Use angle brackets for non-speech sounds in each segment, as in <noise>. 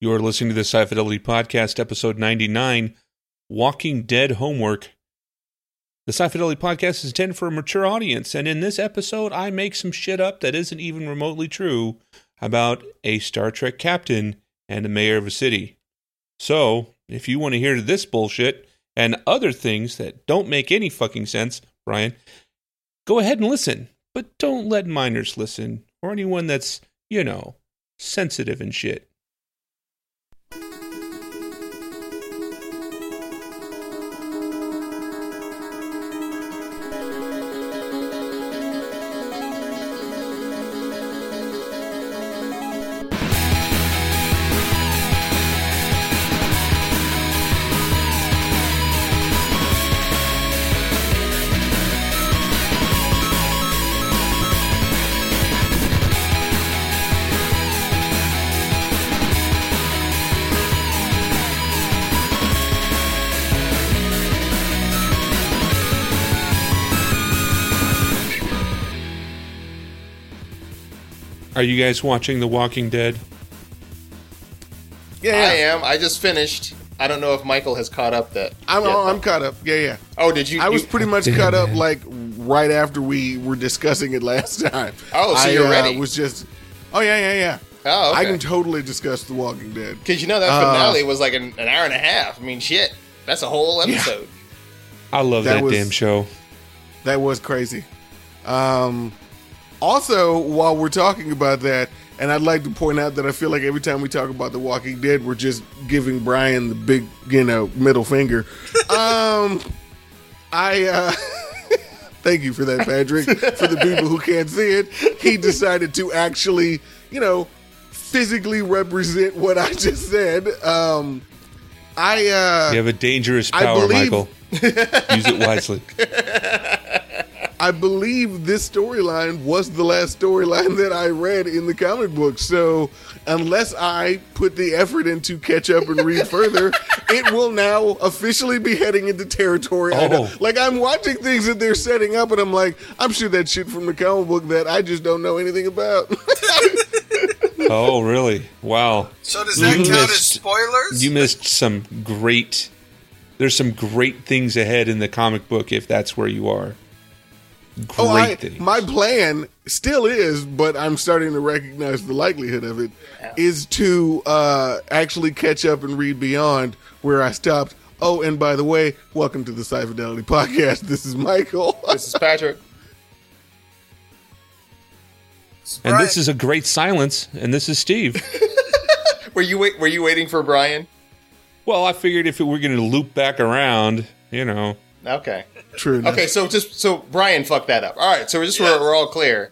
You're listening to the Sci Fidelity Podcast, episode 99 Walking Dead Homework. The Sci Fidelity Podcast is intended for a mature audience, and in this episode, I make some shit up that isn't even remotely true about a Star Trek captain and a mayor of a city. So, if you want to hear this bullshit and other things that don't make any fucking sense, Brian, go ahead and listen, but don't let minors listen or anyone that's, you know, sensitive and shit. Are you guys watching The Walking Dead? Yeah, I am. I just finished. I don't know if Michael has caught up that. I'm yet, I'm caught up. Yeah, yeah. Oh, did you? I was you- pretty much Damn, <laughs> caught up man. like right after we were discussing it last <laughs> time. Oh, so I, you're uh, ready. Was just. Oh yeah, yeah, yeah. Oh, I can totally discuss The Walking Dead. Because you know that Uh, finale was like an, an hour and a half. I mean, shit. That's a whole episode. I love That that, was- damn show. That was crazy. Um, also, while we're talking about that, and I'd like to point out that I feel like every time we talk about The Walking Dead, we're just giving Brian the big, you know, middle finger. <laughs> Um, I uh, <laughs> thank you for that, Patrick. for the people who can't see it, he decided to actually, you know, physically represent what I just said. Um, I uh, You have a dangerous power, believe- Michael. <laughs> Use it wisely. I believe this storyline was the last storyline that I read in the comic book. So, unless I put the effort in to catch up and read further, <laughs> it will now officially be heading into territory. I know. Oh. Like, I'm watching things that they're setting up, and I'm like, I'm sure that shit from the comic book that I just don't know anything about. <laughs> Oh, really? Wow. So does that You count as spoilers? You missed some great. There's some great things ahead in the comic book if that's where you are. Great oh, I, things. my plan still is, but I'm starting to recognize the likelihood of it, is to uh, actually catch up and read beyond where I stopped. Oh, and by the way, welcome to the Sci Fidelity Podcast. This is Michael. <laughs> This is Patrick. and Right. this is a great silence. And this is Steve. <laughs> Were you wait? Were you waiting for Brian? well, I figured if we were going to loop back around, you know. Okay. True. enough. Okay. So just so Brian fucked that up. All right. So we're just Yeah. we're, we're all clear.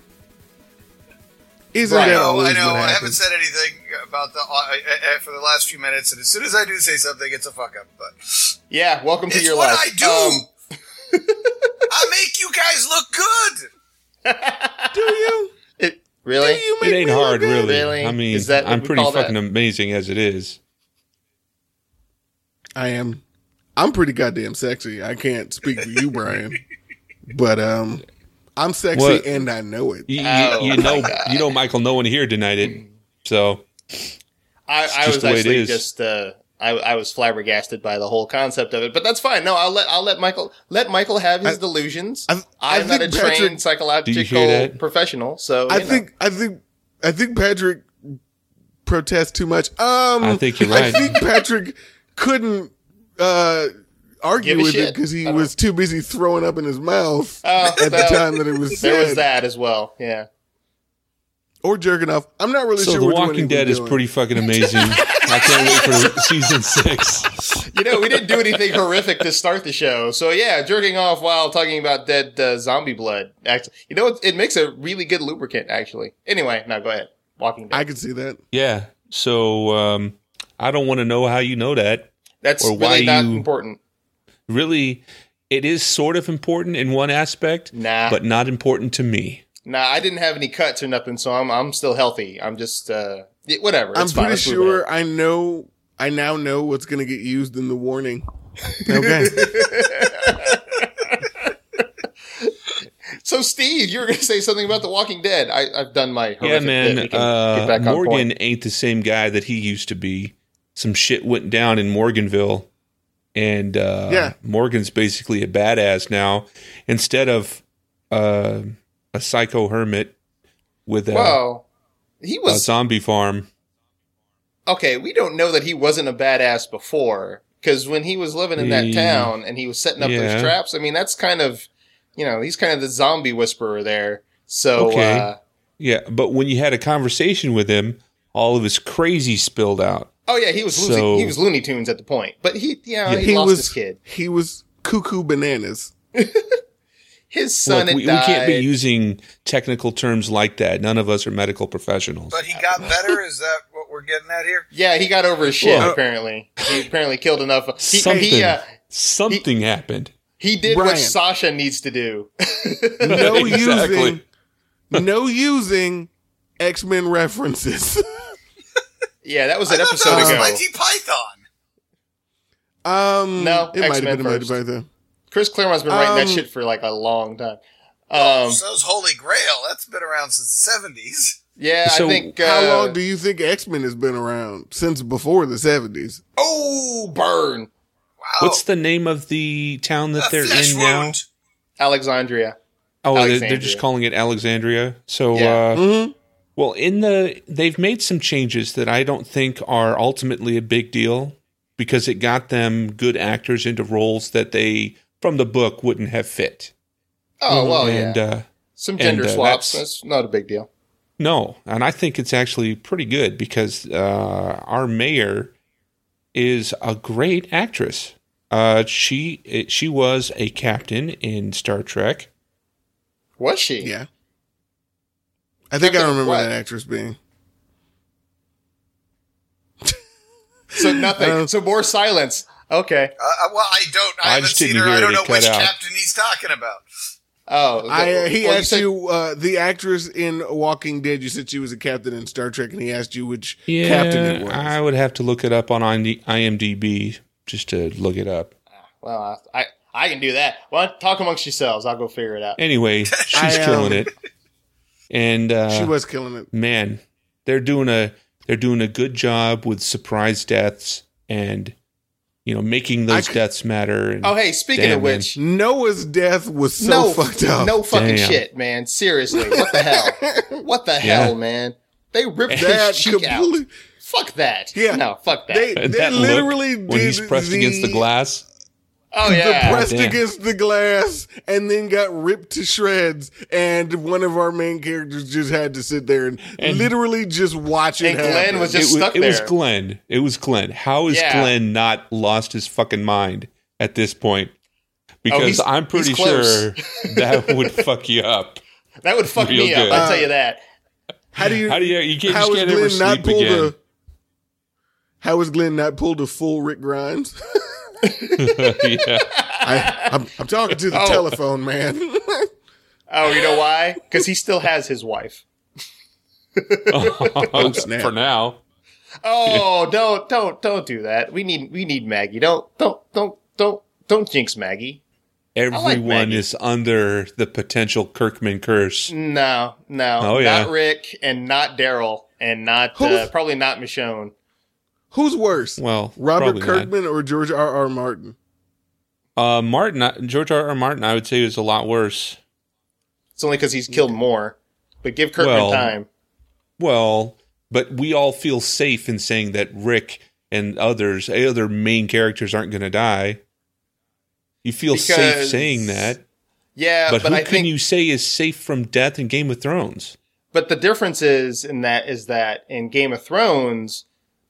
Isn't Right. that I know, always I know. I haven't said anything about the uh, uh, for the last few minutes, and as soon as I do say something, it's a fuck up. But Yeah. Welcome to it's your what life. I do. Um, <laughs> I make you guys look good. <laughs> Do you? it, really? Do you It ain't me hard, really. Really? I mean, Is that I'm pretty call that? fucking amazing as it is. I am. I'm pretty goddamn sexy. I can't speak for you, Brian, but um, I'm sexy What? and I know it. You, you- Oh, you my know, God. you know, Michael. No one here denied it. So I, I was the way it actually just uh, I, I was flabbergasted by the whole concept of it, but that's fine. No, I'll let I'll let Michael let Michael have his I- delusions. I- I I'm not a Patrick- trained psychological you hear that? professional, so I you know. think I think I think Patrick protests too much. Um, I think you're right. I think Patrick couldn't uh, argue with shit. it because he I don't- was too busy throwing up in his mouth Oh, at the time that it was said, there was that as well. Yeah. or jerking off. I'm not really So sure. The which one he Walking Dead is doing. pretty fucking amazing. I can't wait for season six. You know, we didn't do anything horrific to start the show, so yeah, jerking off while talking about dead uh, zombie blood. Actually, you know, it, it makes a really good lubricant. Actually. Anyway, now go ahead. Walking Dead. I can see that. Yeah. So um, I don't want to know how you know that. That's or why really not you- important. Really, it is sort of important in one aspect, Nah. but not important to me. Nah, I didn't have any cuts or nothing, so I'm I'm still healthy. I'm just uh yeah, whatever. I'm fine. pretty Let's sure I know. I now know what's going to get used in the warning. Okay. <laughs> So, Steve, you were going to say something about The Walking Dead. I, I've done my Yeah, horrific bit. man. Can Uh, get back on Morgan point. ain't the same guy that he used to be. Some shit went down in Morganville, and uh, Yeah. Morgan's basically a badass now. Instead of uh, a psycho hermit with a, Well, he a zombie farm. okay. We don't know that he wasn't a badass before, because when he was living in that town and he was setting up Yeah. those traps, I mean, that's kind of, you know, he's kind of the zombie whisperer there. So, Okay. uh, Yeah, but when you had a conversation with him, all of his crazy spilled out. Oh yeah, he was losing, So- he was Looney Tunes at the point, but he, yeah, Yeah. he, he lost was his kid. he was cuckoo bananas. <laughs> His son Look, had we, we can't be using technical terms like that. None of us are medical professionals. But he got better. Is that what we're getting at here? yeah, he got over his shit. Well- apparently, he apparently killed enough. He, Something, he, uh, something happened. he did what Sasha needs to do. <laughs> <laughs> No Exactly. using no using X Men references. Yeah, that was I an thought episode that was ago. Monty Python. um, No, it might have X-Men been a first. by then. Chris Claremont's been writing that Um, shit for like a long time. Oh, Um, so's Holy Grail. That's been around since the seventies. yeah, So I think. Uh, How long do you think X Men has been around? Since before the seventies. oh, burn Wow. What's the name of the town that A they're flesh in now? Alexandria. Oh, they're, they're just calling it Alexandria. So, Yeah. uh, Mm-hmm. Well, in the they've made some changes that I don't think are ultimately a big deal because it got them good actors into roles that they from the book wouldn't have fit. Oh well, and yeah. uh, Some gender and, uh, swaps. that's- That's not a big deal. no, and I think it's actually pretty good because uh, our mayor is a great actress. Uh, she she was a captain in Star Trek. Was she? Yeah. I think I remember what? that actress being. So nothing. Uh, so more silence. Okay. Uh, uh, well, I don't. I, I haven't just seen didn't her. I don't know It which out. captain he's talking about. Oh, I, uh, he well, you asked said- you, uh, the actress in Walking Dead. You said she was a captain in Star Trek, and he asked you which Yeah, captain it was. I would have to look it up on IMDb just to look it up. Well, I, I I can do that. Well, talk amongst yourselves. I'll go figure it out. Anyway, <laughs> she's I, um, killing it, and uh, she was killing it. man, they're doing a they're doing a good job with surprise deaths and you know making those I c- deaths matter. And Oh, hey, speaking Damn, of man. which, Noah's death was so no, fucked up. no fucking Damn. shit, man. Seriously, what the hell? <laughs> What the Yeah. hell, man? They ripped that his cheek out. completely. Fuck that. Yeah. No, fuck that. They, they that look literally when he's pressed against the glass. Oh the yeah. pressed Damn. against the glass and then got ripped to shreds and one of our main characters just had to sit there and, And- literally just watch it And Glenn was just it, wa- stuck it was. Glenn. It was Glenn. How is Yeah. Glenn not lost his fucking mind at this point? Because Oh, I'm pretty sure <laughs> that would fuck you up. that would fuck Real me good. up. I'll Uh, tell you that. how do you How do you you can't, how you is can't ever Glenn not sleep pulled again? a how is Glenn not pulled a full Rick Grimes? <laughs> <laughs> yeah. I, I'm, I'm talking to the Oh. telephone, man. <laughs> Oh, you know why? Because he still has his wife. <laughs> Oh, snap. For now. Oh, don't, don't, don't do that. We need, we need Maggie. Don't, don't, don't, don't, don't jinx Maggie. Everyone Maggie. is under the potential Kirkman curse. No, no, Oh, yeah. not Rick, and not Daryl, and not uh, probably not Michonne. Who's worse, Well, Robert probably not. Kirkman or George R. R. Martin? Uh, Martin, George R. R. Martin, I would say is a lot worse. It's only because he's killed more. But give Kirkman Well, time. Well, but we all feel safe in saying that Rick and others, other main characters, aren't going to die. You feel safe saying that, Yeah, but, but, who I can think. you say is safe from death in Game of Thrones? but the difference is in that is that in Game of Thrones,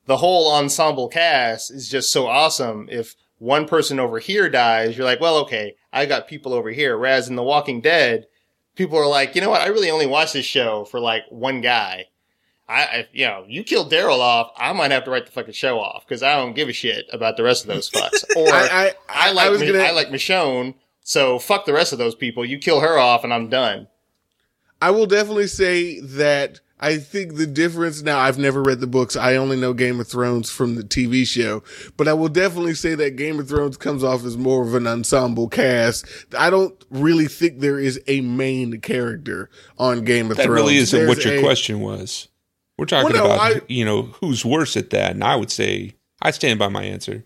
the whole ensemble cast is just so awesome. If one person over here dies, you're like, well, okay, I got people over here. Whereas in The Walking Dead, people are like, you know what? I really only watch this show for like one guy. I, I you know, you kill Daryl off, I might have to write the fucking show off because I don't give a shit about the rest of those fucks. <laughs> Or I, I, I, like I was Mi- gonna, I like Michonne, so fuck the rest of those people. You kill her off, and I'm done. I will definitely say that I think the difference now, I've never read the books. I only know Game of Thrones from the TV show, but I will definitely say that Game of Thrones comes off as more of an ensemble cast. I don't really think there is a main character on Game of That Thrones. really isn't what your a- question was. We're talking Well, no, about I- you know who's worse at that, and I would say I stand by my answer.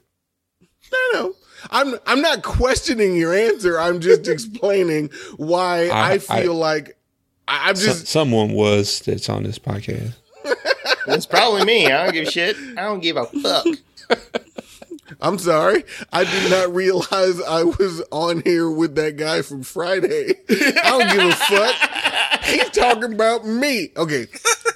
No, no. I'm I'm not questioning your answer. I'm just <laughs> explaining why I, I- feel like I, I'm So- just someone was that's on this podcast. <laughs> It's probably me. I don't give a shit. I don't give a fuck. <laughs> I'm sorry. I did not realize I was on here with that guy from Friday. I don't give a fuck. He's talking about me. Okay.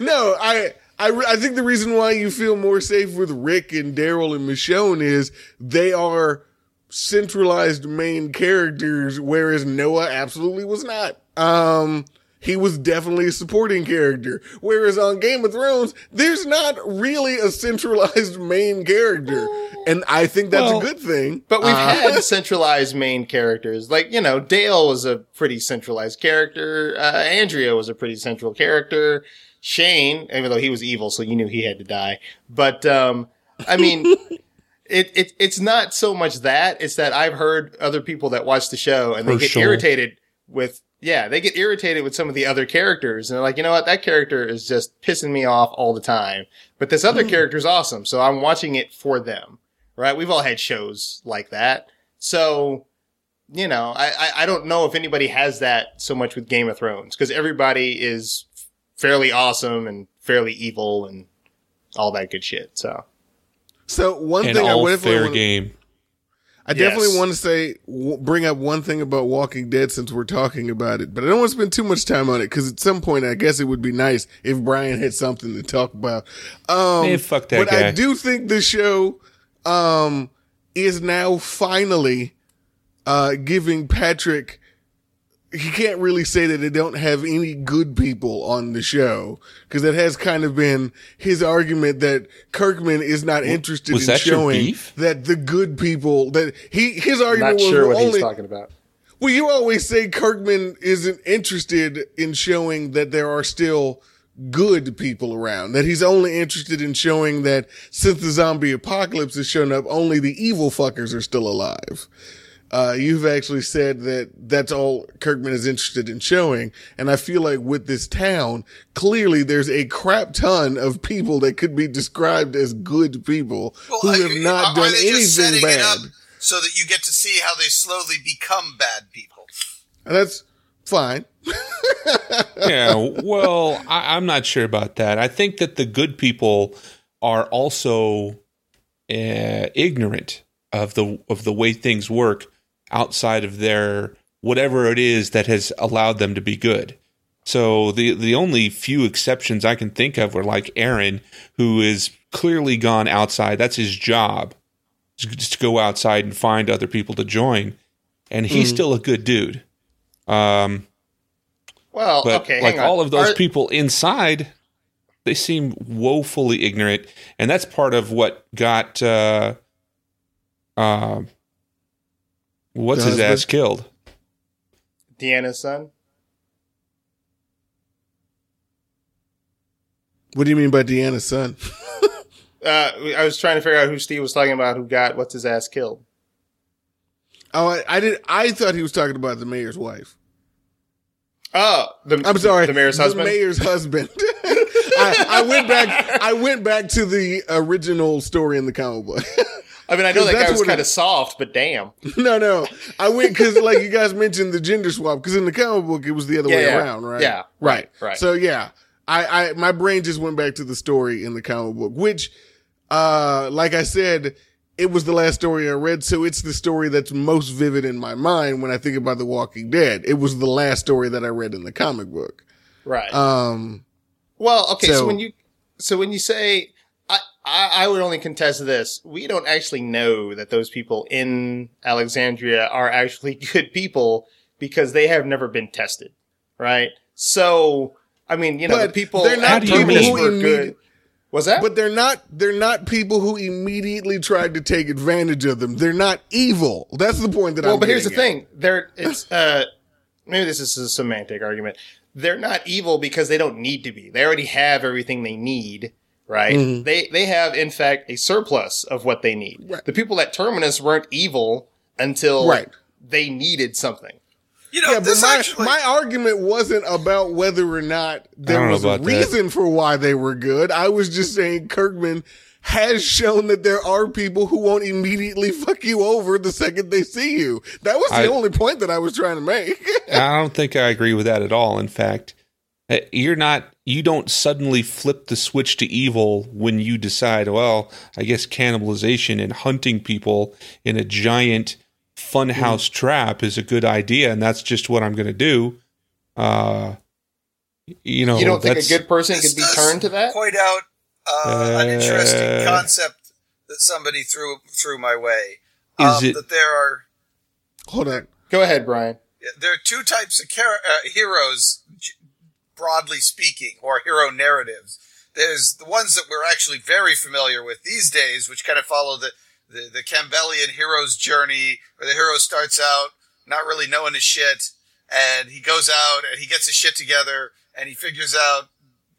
No, I I I think the reason why you feel more safe with Rick and Daryl and Michonne is they are centralized main characters, whereas Noah absolutely was not. Um, he was definitely a supporting character. Whereas on Game of Thrones, there's not really a centralized main character. And I think that's Well, a good thing. But we've Uh, had centralized main characters. Like, you know, Dale was a pretty centralized character. Uh, Andrea was a pretty central character. Shane, even though he was evil, so you knew he had to die. But, um, I mean, <laughs> it, it, it's not so much that, it's that I've heard other people that watch the show and they Herschel. get irritated with, yeah, they get irritated with some of the other characters. And they're like, you know what? That character is just pissing me off all the time. But this other hmm. character is awesome. So I'm watching it for them right? We've all had shows like that. So, you know, I, I, I don't know if anybody has that so much with Game of Thrones because everybody is fairly awesome and fairly evil and all that good shit. So, so one And thing I all would fair definitely, game. I definitely want to say, w- bring up one thing about Walking Dead since we're talking about it, but I don't want to spend too much time on it because at some point I guess it would be nice if Brian had something to talk about. Um, Man, fuck that but guy. I do think the show um, is now finally uh, giving Patrick. He can't really say that they don't have any good people on the show because that has kind of been his argument that Kirkman is not interested was in that your showing beef? that the good people that he his argument not was sure what only he's talking about. well, you always say Kirkman isn't interested in showing that there are still good people around. That he's only interested in showing that since the zombie apocalypse has shown up, only the evil fuckers are still alive. Uh, you've actually said that that's all Kirkman is interested in showing. And I feel like with this town, clearly there's a crap ton of people that could be described as good people who I- have not are done they anything bad. so that you get to see how they slowly become bad people? And that's fine. <laughs> yeah, well, I, I'm not sure about that. I think that the good people are also uh, ignorant of the of the way things work outside of their whatever it is that has allowed them to be good. So the the only few exceptions I can think of were like Aaron, who is clearly gone outside. That's his job, just to go outside and find other people to join, and he's still a good dude. Um, Well, but okay, like hang on. all of those Are- people inside they seem woefully ignorant and that's part of what got uh uh what's The his husband? ass killed Deanna's son. What do you mean by Deanna's son? <laughs> Uh, I was trying to figure out who Steve was talking about who got what's his ass killed. Oh, I, I did. I thought he was talking about the mayor's wife. Oh, the, I'm sorry, the mayor's husband. The mayor's husband. <laughs> I, I went back. I went back to the original story in the comic book. <laughs> I mean, I know that guy was kind of soft, but damn. <laughs> no, no, I went because like you guys mentioned the gender swap. Because in the comic book it was the other Yeah, way yeah. around, right? Yeah, right, right. So yeah, I, I my brain just went back to the story in the comic book, which, uh, like I said. It was the last story I read, so it's the story that's most vivid in my mind when I think about The Walking Dead. It was the last story that I read in the comic book. Right. Um, Well, okay. So, So- when you so when you say I, I would only contest this, we don't actually know that those people in Alexandria are actually <laughs> good people because they have never been tested, right? So I mean, you know, But the people they're not people who were good. Was that? But they're not they're not people who immediately tried to take advantage of them. They're not evil. That's the point that well, I'm Well, but here's the thing: they're it's <laughs> uh maybe this is a semantic argument. They're not evil because they don't need to be. They already have everything they need, right? Mhm. They they have in fact a surplus of what they need. Right. The people at Terminus weren't evil until Right. they needed something. You know, Yeah, but this my, actually. my argument wasn't about whether or not there was a about that. reason for why they were good. I was just saying Kirkman has shown that there are people who won't immediately fuck you over the second they see you. That was the I- only point that I was trying to make. <laughs> I don't think I agree with that at all. In fact, you're not. You don't suddenly flip the switch to evil when you decide. Well, I guess cannibalization and hunting people in a giant funhouse trap is a good idea, and that's just what I'm going to do. Uh, you know, you don't think a that's- good person could be turned to that? Point out uh, an interesting Uh, concept that somebody threw threw my way. Is Um, it- that there are Hold on. Go ahead, Brian. there are two types of char- uh, heroes, g- broadly speaking, or hero narratives. There's the ones that we're actually very familiar with these days, which kind of follow the, the, the Campbellian hero's journey, where the hero starts out not really knowing his shit, and he goes out and he gets his shit together, and he figures out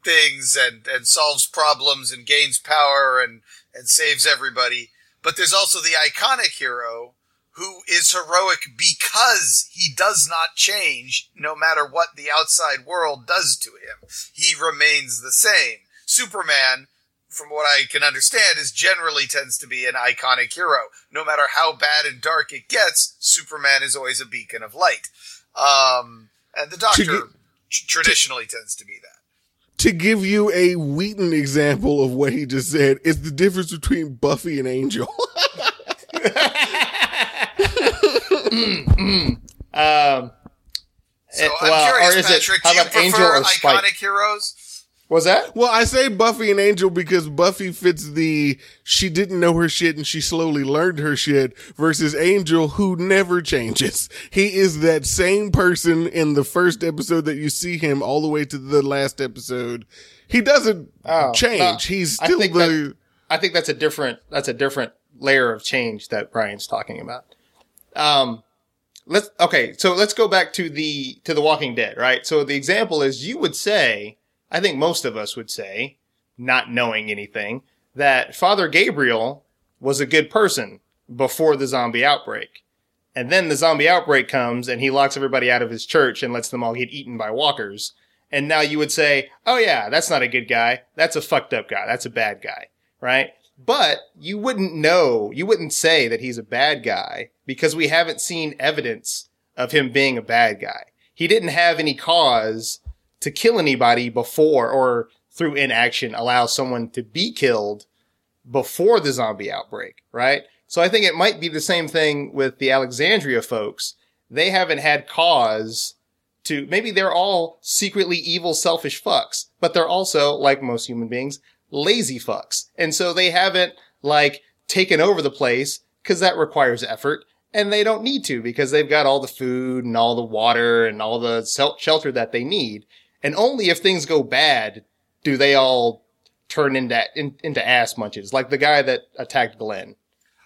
things and, and solves problems and gains power and, and saves everybody. But there's also the iconic hero who is heroic because he does not change no matter what the outside world does to him. He remains the same. Superman, from what I can understand, is generally tends to be an iconic hero. No matter how bad and dark it gets, Superman is always a beacon of light. Um, and the Doctor traditionally tends to be that. To give you a Whedon example of what he just said, it's the difference between Buffy and Angel. <laughs> Um, So eh, I'm well, curious, or is Patrick, it, how do you about prefer Angel or iconic Spike? heroes? Was that? well, I say Buffy and Angel because Buffy fits the she didn't know her shit and she slowly learned her shit versus Angel who never changes. He is that same person in the first episode that you see him all the way to the last episode. He doesn't Oh, change. no, He's I still think the that- I think that's a different that's a different layer of change that Brian's talking about. Um, let's okay, so let's go back to the to the Walking Dead, right? So the example is you would say, I think most of us would say, not knowing anything, that Father Gabriel was a good person before the zombie outbreak. And then the zombie outbreak comes and he locks everybody out of his church and lets them all get eaten by walkers. And now you would say, oh yeah, that's not a good guy. That's a fucked up guy. That's a bad guy. Right? But you wouldn't know, you wouldn't say that he's a bad guy because we haven't seen evidence of him being a bad guy. He didn't have any cause to kill anybody before or through inaction allow someone to be killed before the zombie outbreak, right? So I think it might be the same thing with the Alexandria folks. They haven't had cause to, maybe they're all secretly evil, selfish fucks, but they're also, like most human beings, lazy fucks. And so they haven't, like, taken over the place because that requires effort. And they don't need to because they've got all the food and all the water and all the shelter that they need. And only if things go bad do they all turn into in, into ass munches, like the guy that attacked Glenn.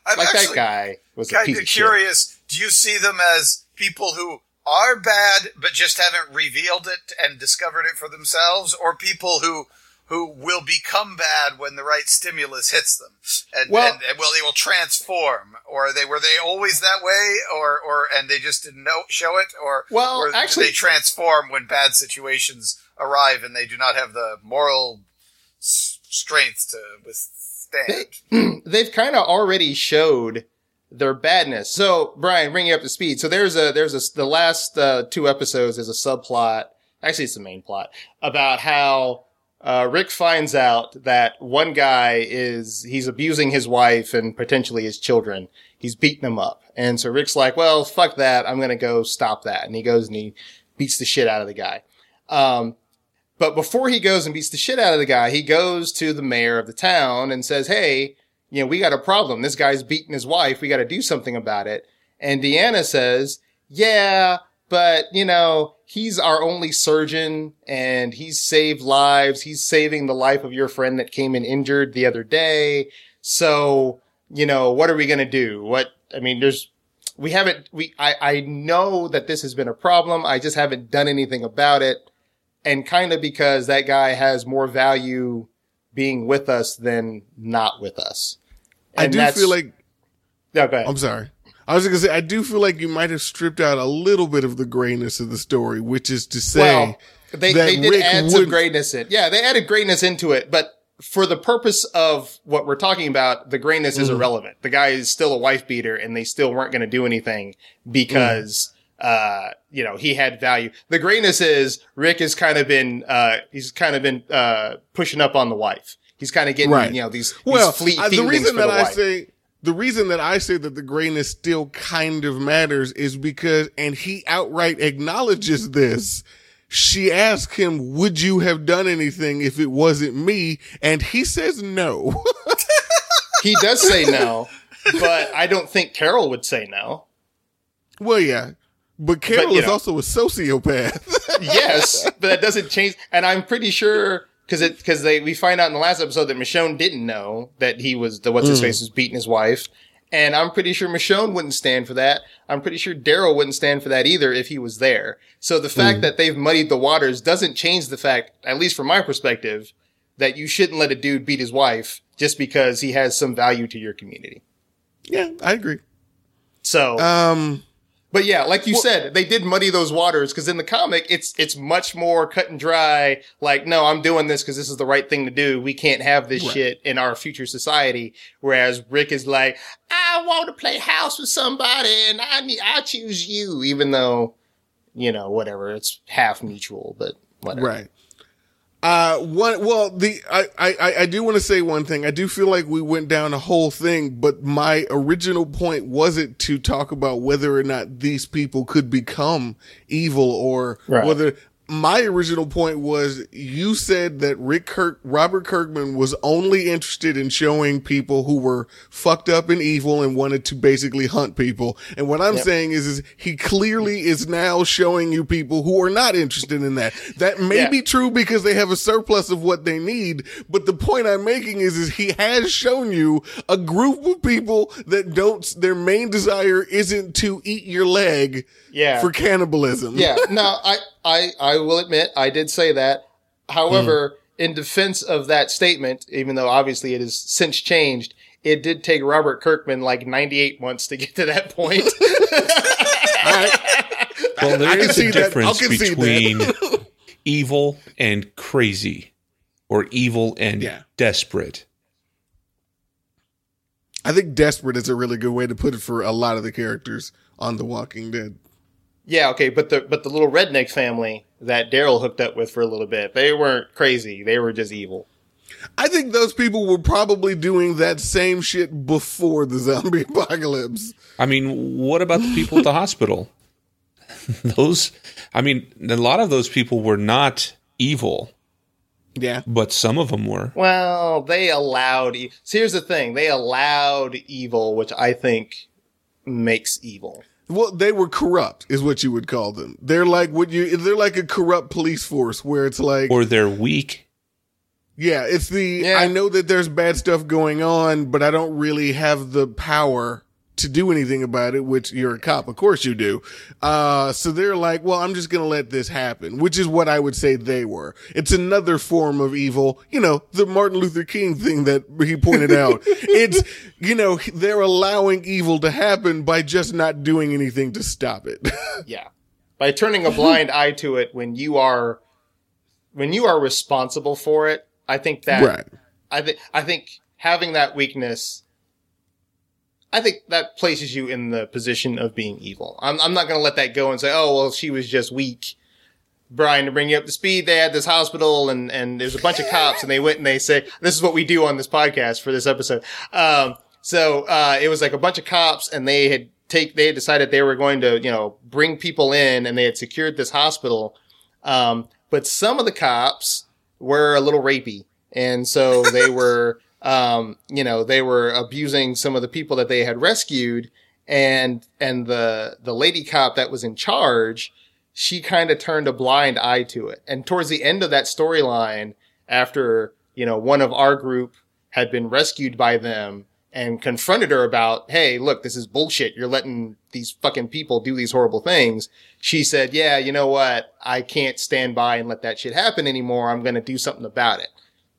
I'm Like that guy was a kind piece of curious. Do you see them as people who are bad but just haven't revealed it and discovered it for themselves, or people who who will become bad when the right stimulus hits them, and, Well- and, and well, they will transform, or they were they always that way, or or and they just didn't know show it, or Well, or actually- they transform when bad situations arrive and they do not have the moral s- strength to withstand. <clears throat> they've kind of already showed their badness. So, Brian, bring you up to speed. So there's a, there's a, the last uh, two episodes is a subplot. Actually, it's the main plot about how uh, Rick finds out that one guy is, he's abusing his wife and potentially his children. He's beating them up. And so Rick's like, well, fuck that. I'm going to go stop that. And he goes and he beats the shit out of the guy. Um, but before he goes and beats the shit out of the guy, he goes to the mayor of the town and says, Hey, you know, we got a problem. This guy's beating his wife. We got to do something about it. And Deanna says, Yeah, but you know, he's our only surgeon and he's saved lives. He's saving the life of your friend that came in injured the other day. So, you know, what are we going to do? What, I mean, there's, we haven't, we, I, I know that this has been a problem. I just haven't done anything about it and kind of because that guy has more value being with us than not with us. I do feel like no, go ahead. I'm sorry. I was gonna say I do feel like you might have stripped out a little bit of the grayness of the story, which is to say well, they, that they did Rick add some wouldn't- greatness in. Yeah, they added greatness into it, but for the purpose of what we're talking about, the grayness is Mhm. irrelevant. The guy is still a wife beater and they still weren't going to do anything because, uh, you know, he had value. The grayness is Rick has kind of been, uh, he's kind of been, uh, pushing up on the wife. He's kind of getting, Right. you know, these, Well, these fleet the reason for that the I wife. say the reason that I say that the grayness still kind of matters is because, and he outright acknowledges this. She asked him, "Would you have done anything if it wasn't me?" And he says no. <laughs> he does say no, but I don't think Carol would say no. well, yeah, but Carol you is know. also a sociopath. <laughs> yes, but that doesn't change. And I'm pretty sure because it because they we find out in the last episode that Michonne didn't know that he was the what's his face was beating his wife, and I'm pretty sure Michonne wouldn't stand for that. I'm pretty sure Daryl wouldn't stand for that either if he was there. So the fact that they've muddied the waters doesn't change the fact, at least from my perspective, that you shouldn't let a dude beat his wife just because he has some value to your community. yeah, I agree. So. Um, But yeah, like you Well- said, they did muddy those waters because in the comic, it's it's much more cut and dry. Like, no, I'm doing this because this is the right thing to do. We can't have this Right. shit in our future society. Whereas Rick is like, I want to play house with somebody, and I need I choose you, even though, you know, whatever, it's half mutual, but whatever. Right. Uh, one, well, the, I, I, I do want to say one thing. I do feel like we went down a whole thing, but my original point wasn't to talk about whether or not these people could become evil or Right. whether, my original point was you said that Rick Kirk, Robert Kirkman was only interested in showing people who were fucked up and evil and wanted to basically hunt people. And what I'm Yep. saying is, is he clearly is now showing you people who are not interested in that. That may Yeah. be true because they have a surplus of what they need. But the point I'm making is, is he has shown you a group of people that don't, their main desire isn't to eat your leg Yeah. for cannibalism. yeah. <laughs> No, I, I, I will admit I did say that. However, Hmm. in defense of that statement, even though obviously it has since changed, it did take Robert Kirkman like 98 months to get to that point. <laughs> Well, I there can is see a that. Difference between evil and crazy, or evil and Yeah. desperate. I think desperate is a really good way to put it for a lot of the characters on The Walking Dead. Yeah, okay, but the but the little redneck family that Daryl hooked up with for a little bit, they weren't crazy. They were just evil. I think those people were probably doing that same shit before the zombie <laughs> apocalypse. I mean, what about the people at the hospital? <laughs> Those, I mean, a lot of those people were not evil, Yeah. but some of them were. Well, they allowed. E- so here's the thing: they allowed evil, which I think makes evil. Well, they were corrupt, is what you would call them. They're like what you. They're like a corrupt police force, where it's like, Or they're weak. yeah, it's the. Yeah. I know that there's bad stuff going on, but I don't really have the power to do anything about it. Which you're a cop, of course you do. Uh, so they're like, well, I'm just gonna let this happen, which is what I would say they were. It's another form of evil. You know, the Martin Luther King thing that he pointed out. <laughs> it's you know they're allowing evil to happen by just not doing anything to stop it. <laughs> Yeah. By turning a blind eye to it when you are when you are responsible for it, I think that right. I think I think having that weakness I think that places you in the position of being evil. I'm I'm not going to let that go and say, "Oh, well, she was just weak." Brian, to bring you up to speed, they had this hospital and, and there's a bunch of cops and they went and they say, this is what we do on this podcast for this episode. Um, so, uh, it was like a bunch of cops and they had take, they had decided they were going to, you know, bring people in and they had secured this hospital. Um, but some of the cops were a little rapey. And so they were, um, you know, they were abusing some of the people that they had rescued. And, and the, the lady cop that was in charge, she kind of turned a blind eye to it. And towards the end of that storyline, after, you know, one of our group had been rescued by them and confronted her about, Hey, look, this is bullshit. You're letting these fucking people do these horrible things. She said, yeah, you know what? I can't stand by and let that shit happen anymore. I'm going to do something about it.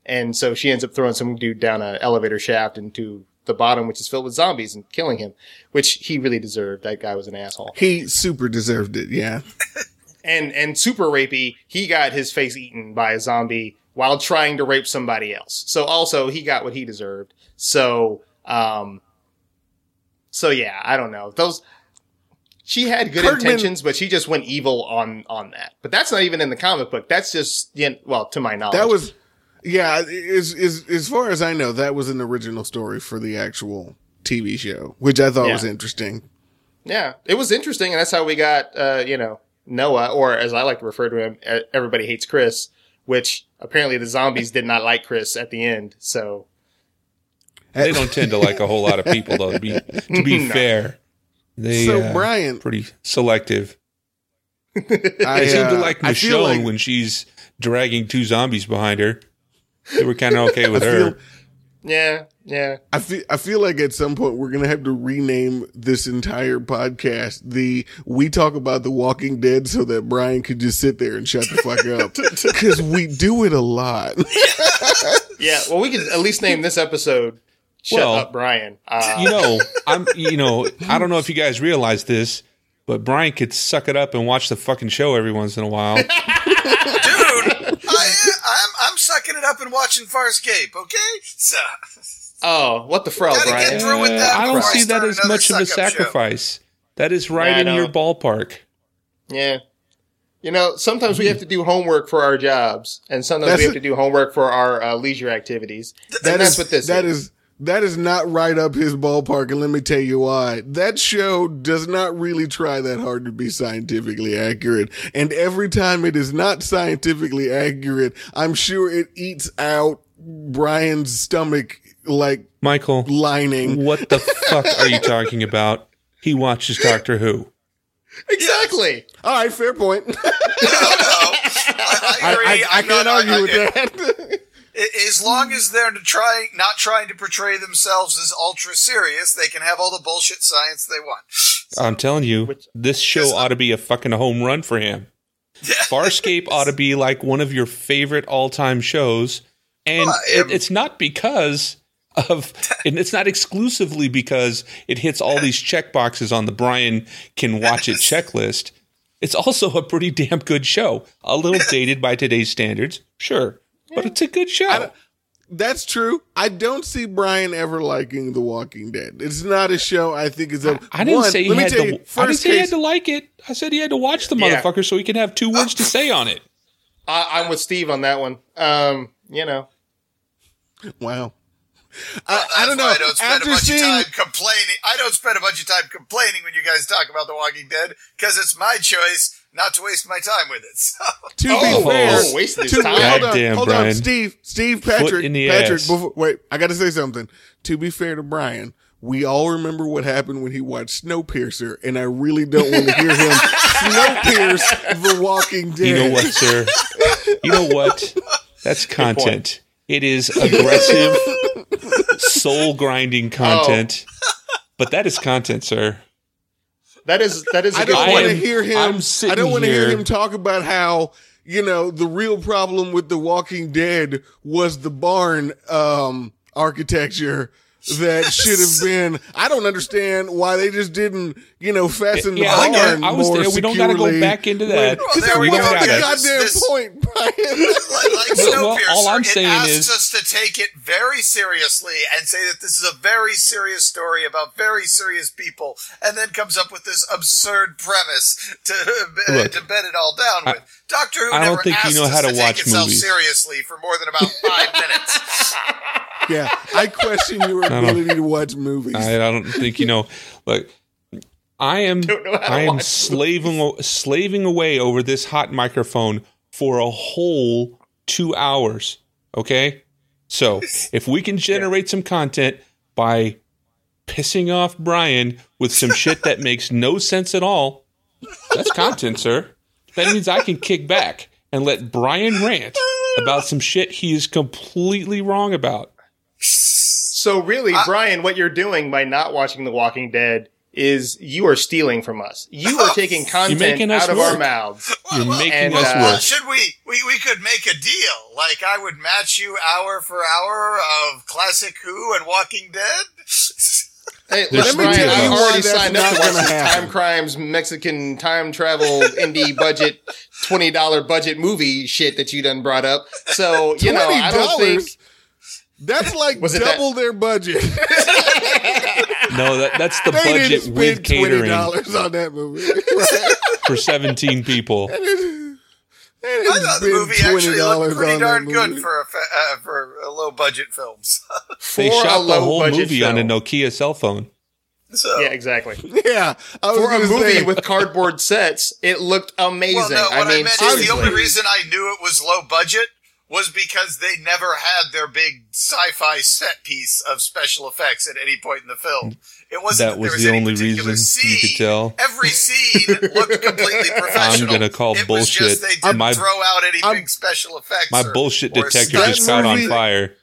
And so she ends up throwing some dude down an elevator shaft into the bottom, which is filled with zombies and killing him, which he really deserved. That guy was an asshole. He super deserved it. Yeah. <laughs> And, and super rapey, he got his face eaten by a zombie while trying to rape somebody else. So also he got what he deserved. So, um, so yeah, I don't know. Those, she had good intentions, but she just went evil on, on that. But that's not even in the comic book. That's just, yeah, well, to my knowledge. That was, yeah, as, as, as far as I know, that was an original story for the actual TV show, which I thought Yeah. was interesting. Yeah, it was interesting, and that's how we got, uh, you know, Noah, or as I like to refer to him, uh, everybody hates Chris, which apparently the zombies did not like Chris at the end. So They don't tend to like a whole lot of people, though. To be to be <laughs> No. fair, they so uh, Brian, pretty selective. <laughs> I They seem to uh, like I feel Michonne like- when she's dragging two zombies behind her. They were kind of okay with I her. feel- yeah, yeah, I feel I feel like at some point we're gonna have to rename this entire podcast the "We Talk About the Walking Dead" so that Brian could just sit there and shut the fuck up <laughs> because we do it a lot. <laughs> yeah. Well, we could at least name this episode "Shut Well, Up, Brian." Uh, you know, <laughs> I'm. You know, I don't know if you guys realize this, but Brian could suck it up and watch the fucking show every once in a while. Dude, I, I'm, I'm sucking it up and watching Farscape, okay? So, oh, what the fro, Gotta Brian? get through with that Uh, I don't see that as much of a suck-up show. sacrifice. That is right Yeah, in your ballpark. Yeah. You know, sometimes we have to do homework for our jobs, and sometimes That's we have it. to do homework for our uh, leisure activities. That and that's is- what this that is. is that is not right up his ballpark, and let me tell you why. That show does not really try that hard to be scientifically accurate, and every time it is not scientifically accurate, I'm sure it eats out Brian's stomach like Michael, lining. what the fuck are you talking about? He watches Doctor Who. Exactly. All right, fair point. <laughs> no, no. <laughs> I, I I. I, I can't not- argue I- with I- that. <laughs> As long hmm. as they're trying, not trying to portray themselves as ultra serious, they can have all the bullshit science they want. I'm telling you, Which- this show ought to be a fucking home run for him. <laughs> Farscape ought to be like one of your favorite all-time shows, and Well, it, um, it's not because of, <laughs> and it's not exclusively because it hits all these check boxes on the Brian can watch it checklist. It's also a pretty damn good show. A little dated by today's standards, sure, but it's a good show. That's true. I don't see Brian ever liking The Walking Dead. It's not a show I think is. A, I didn't one, say he had to. you, I didn't first say he had to like it. I said he had to watch the Yeah. motherfucker so he can have two words to say on it. I, I'm with Steve on that one. Um, you know, wow. I, I don't know. I don't spend a After bunch seeing, of time complaining. I don't spend a bunch of time complaining when you guys talk about The Walking Dead because it's my choice not to waste my time with it. <laughs> So, to Oh, oh be fair, oh, wasted his to, time. hold on, Goddamn, hold on, Steve, Steve, Patrick, in the Patrick. Before, wait, I got to say something. To be fair to Brian, we all remember what happened when he watched Snowpiercer, and I really don't want to hear him <laughs> Snowpierce The Walking Dead. You know what, sir? You know what? <laughs> That's content. It is aggressive, soul grinding oh. content. But that is content, sir. That is that is a I good don't want to hear him. I'm I don't want to hear him talk about how you know the real problem with The Walking Dead was the barn um, architecture <laughs> that should have been. I don't understand why they just didn't you know fasten the Yeah, I barn I was more there. We don't gotta go back into that. when- 'cause Well, that we was don't the gotta. goddamn This- point, <laughs> Brian. <laughs> like, like Well, all I'm saying asks is- us to take it very seriously and say that this is a very serious story about very serious people, and then comes up with this absurd premise to Look, to bed it all down with. Doctor Who I don't never think you know how to to watch take itself movies. seriously for more than about five minutes. <laughs> yeah, I question your ability to watch movies. I, I don't think you know. Look, I am <laughs> Don't know how to I am watch slaving slaving away over this hot microphone for a whole two hours. Okay, so <laughs> if we can generate some content by pissing off Brian with some shit that makes no sense at all, that's content, sir. That means I can kick back and let Brian rant about some shit he is completely wrong about. So really, Brian, what you're doing by not watching The Walking Dead is you are stealing from us. You are taking <laughs> content out of work. our mouths. You're Well, making and, us uh, work. Should we, we? We could make a deal. Like I would match you hour for hour of classic Who and Walking Dead. <laughs> Hey, There's let me tell of you, them. I already signed up to watch this happen. Timecrimes, Mexican time travel, indie <laughs> budget, twenty dollar budget movie shit that you done brought up. So you know, I don't think That's like Was it that- double their budget. <laughs> No, that, that's the they didn't budget spend with twenty catering dollars on that movie. <laughs> for 17 people. They I didn't thought the movie actually looked pretty darn good for a fa- uh, for a low budget films. <laughs> They shot the whole budget movie on a. Nokia cell phone. so Yeah, exactly. Yeah, I For a movie say, with cardboard sets, it looked amazing. well, no, what I, I mean, meant is the only reason I knew it was low budget was because they never had their big sci-fi set piece of special effects at any point in the film. It wasn't That that was there was the only particular reason you could tell. Every scene looked completely professional. <laughs> I'm gonna call it Was just bullshit. they didn't My- throw out any I'm- big special effects. My or- bullshit detector just caught on fire.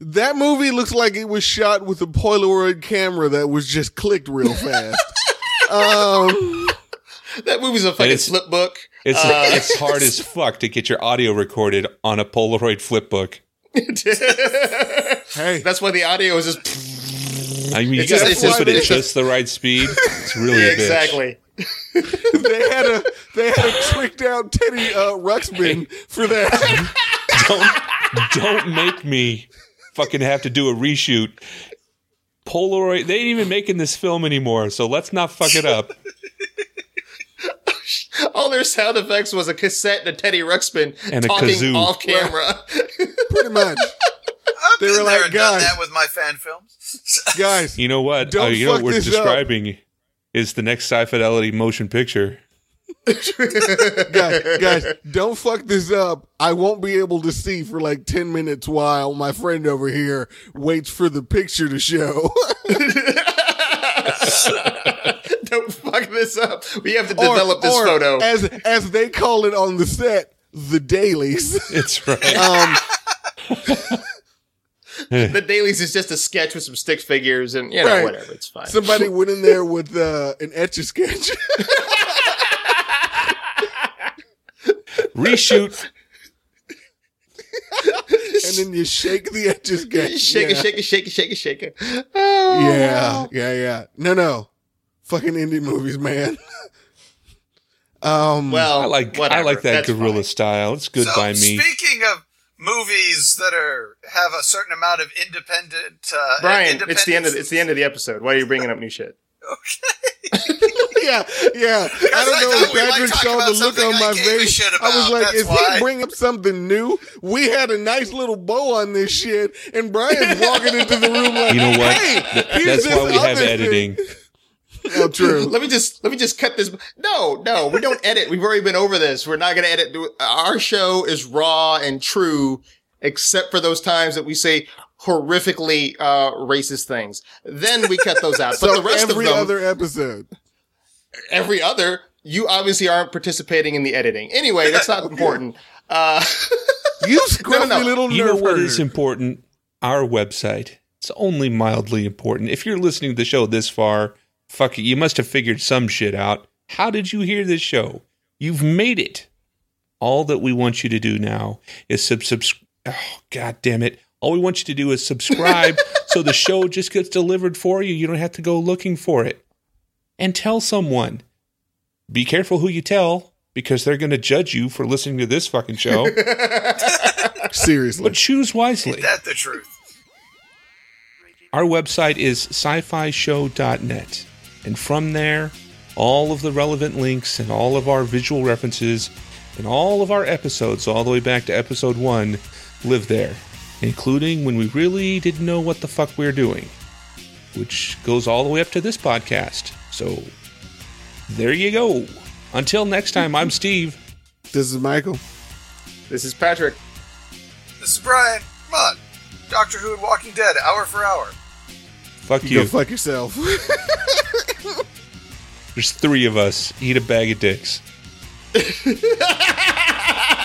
that movie looks like it was shot with a Polaroid camera that was just clicked real fast. <laughs> um, <laughs> that movie's a fucking it's- flip book. It's Uh, <laughs> it's hard as <laughs> fuck to get your audio recorded on a Polaroid flipbook. <laughs> hey, That's why the audio is just I mean, you gotta just- flip it's it at just- just the right speed. It's really Yeah, a bitch. exactly. they had a they had a tricked out Teddy uh, Ruxpin for that. Don't don't make me fucking have to do a reshoot. Polaroid. They ain't even making this film anymore, so let's not fuck it up. <laughs> All their sound effects was a cassette and a Teddy Ruxpin And a talking kazoo. off camera. <laughs> Pretty much, I've They been were there like, and done "Guys." that with my fan films. <laughs> guys. You know what? Don't Uh, you know what we're this up. describing is the next Sci Fidelity motion picture. guys, guys, don't fuck this up. I won't be able to see for like 10 minutes while my friend over here waits for the picture to show. Don't fuck this up. We have to Or- develop this or photo. As, as they call it on the set, the dailies. <laughs> It's right. <laughs> Um, the dailies is just a sketch with some stick figures and you know Right. whatever. It's fine. somebody went in there with uh, an etch a sketch. <laughs> Reshoot. and then you shake the etch a sketch. shake yeah. it, shake it, shake it, shake it, shake it. Oh, Yeah, yeah, yeah. No, no. Fucking indie movies, man. <laughs> um, Well, I like I like that That's guerrilla fine. style. It's good so, by me. speaking of movies that are have a certain amount of independent, uh, Brian, it's the end of it's the end of the episode. Why are you bringing up new shit? Okay. <laughs> yeah, yeah. I I don't know thought if Patrick talk saw the look on I my face. I was like, that's is why. he bring up something new? We had a nice little bow on this shit, and Brian's walking into the room like, You know what? Hey, Th- here's That's why we have editing. thing." <laughs> Oh, true. <laughs> Let me just let me just cut this. No, no, we don't edit. We've already been over this. We're not going to edit. Our show is raw and true, except for those times that we say horrifically uh, racist things. Then we cut those out. <laughs> But So the rest every of them, other episode. every other, you obviously aren't participating in the editing. Anyway, that's not <laughs> important. Uh, You scruffy no. little You know nerf what is herder. important? Our website. It's only mildly important. If you're listening to the show this far, fuck it, you must have figured some shit out. How did you hear this show? You've made it. All that we want you to do now is sub subs- Oh god damn it. All we want you to do is subscribe <laughs> so the show just gets delivered for you. You don't have to go looking for it. And tell someone. Be careful who you tell because they're going to judge you for listening to this fucking show. <laughs> Seriously. but choose wisely. Ain't that the truth? Our website is sci fi show.net. And from there, all of the relevant links and all of our visual references and all of our episodes, all the way back to episode one, live there, including when we really didn't know what the fuck we were doing, which goes all the way up to this podcast. So there you go. Until next time, I'm Steve. This is Michael. this is Patrick. This is Brian. Come on. Doctor Who and Walking Dead, hour for hour. Fuck You you. go fuck yourself. <laughs> There's three of us. Eat a bag of dicks. <laughs>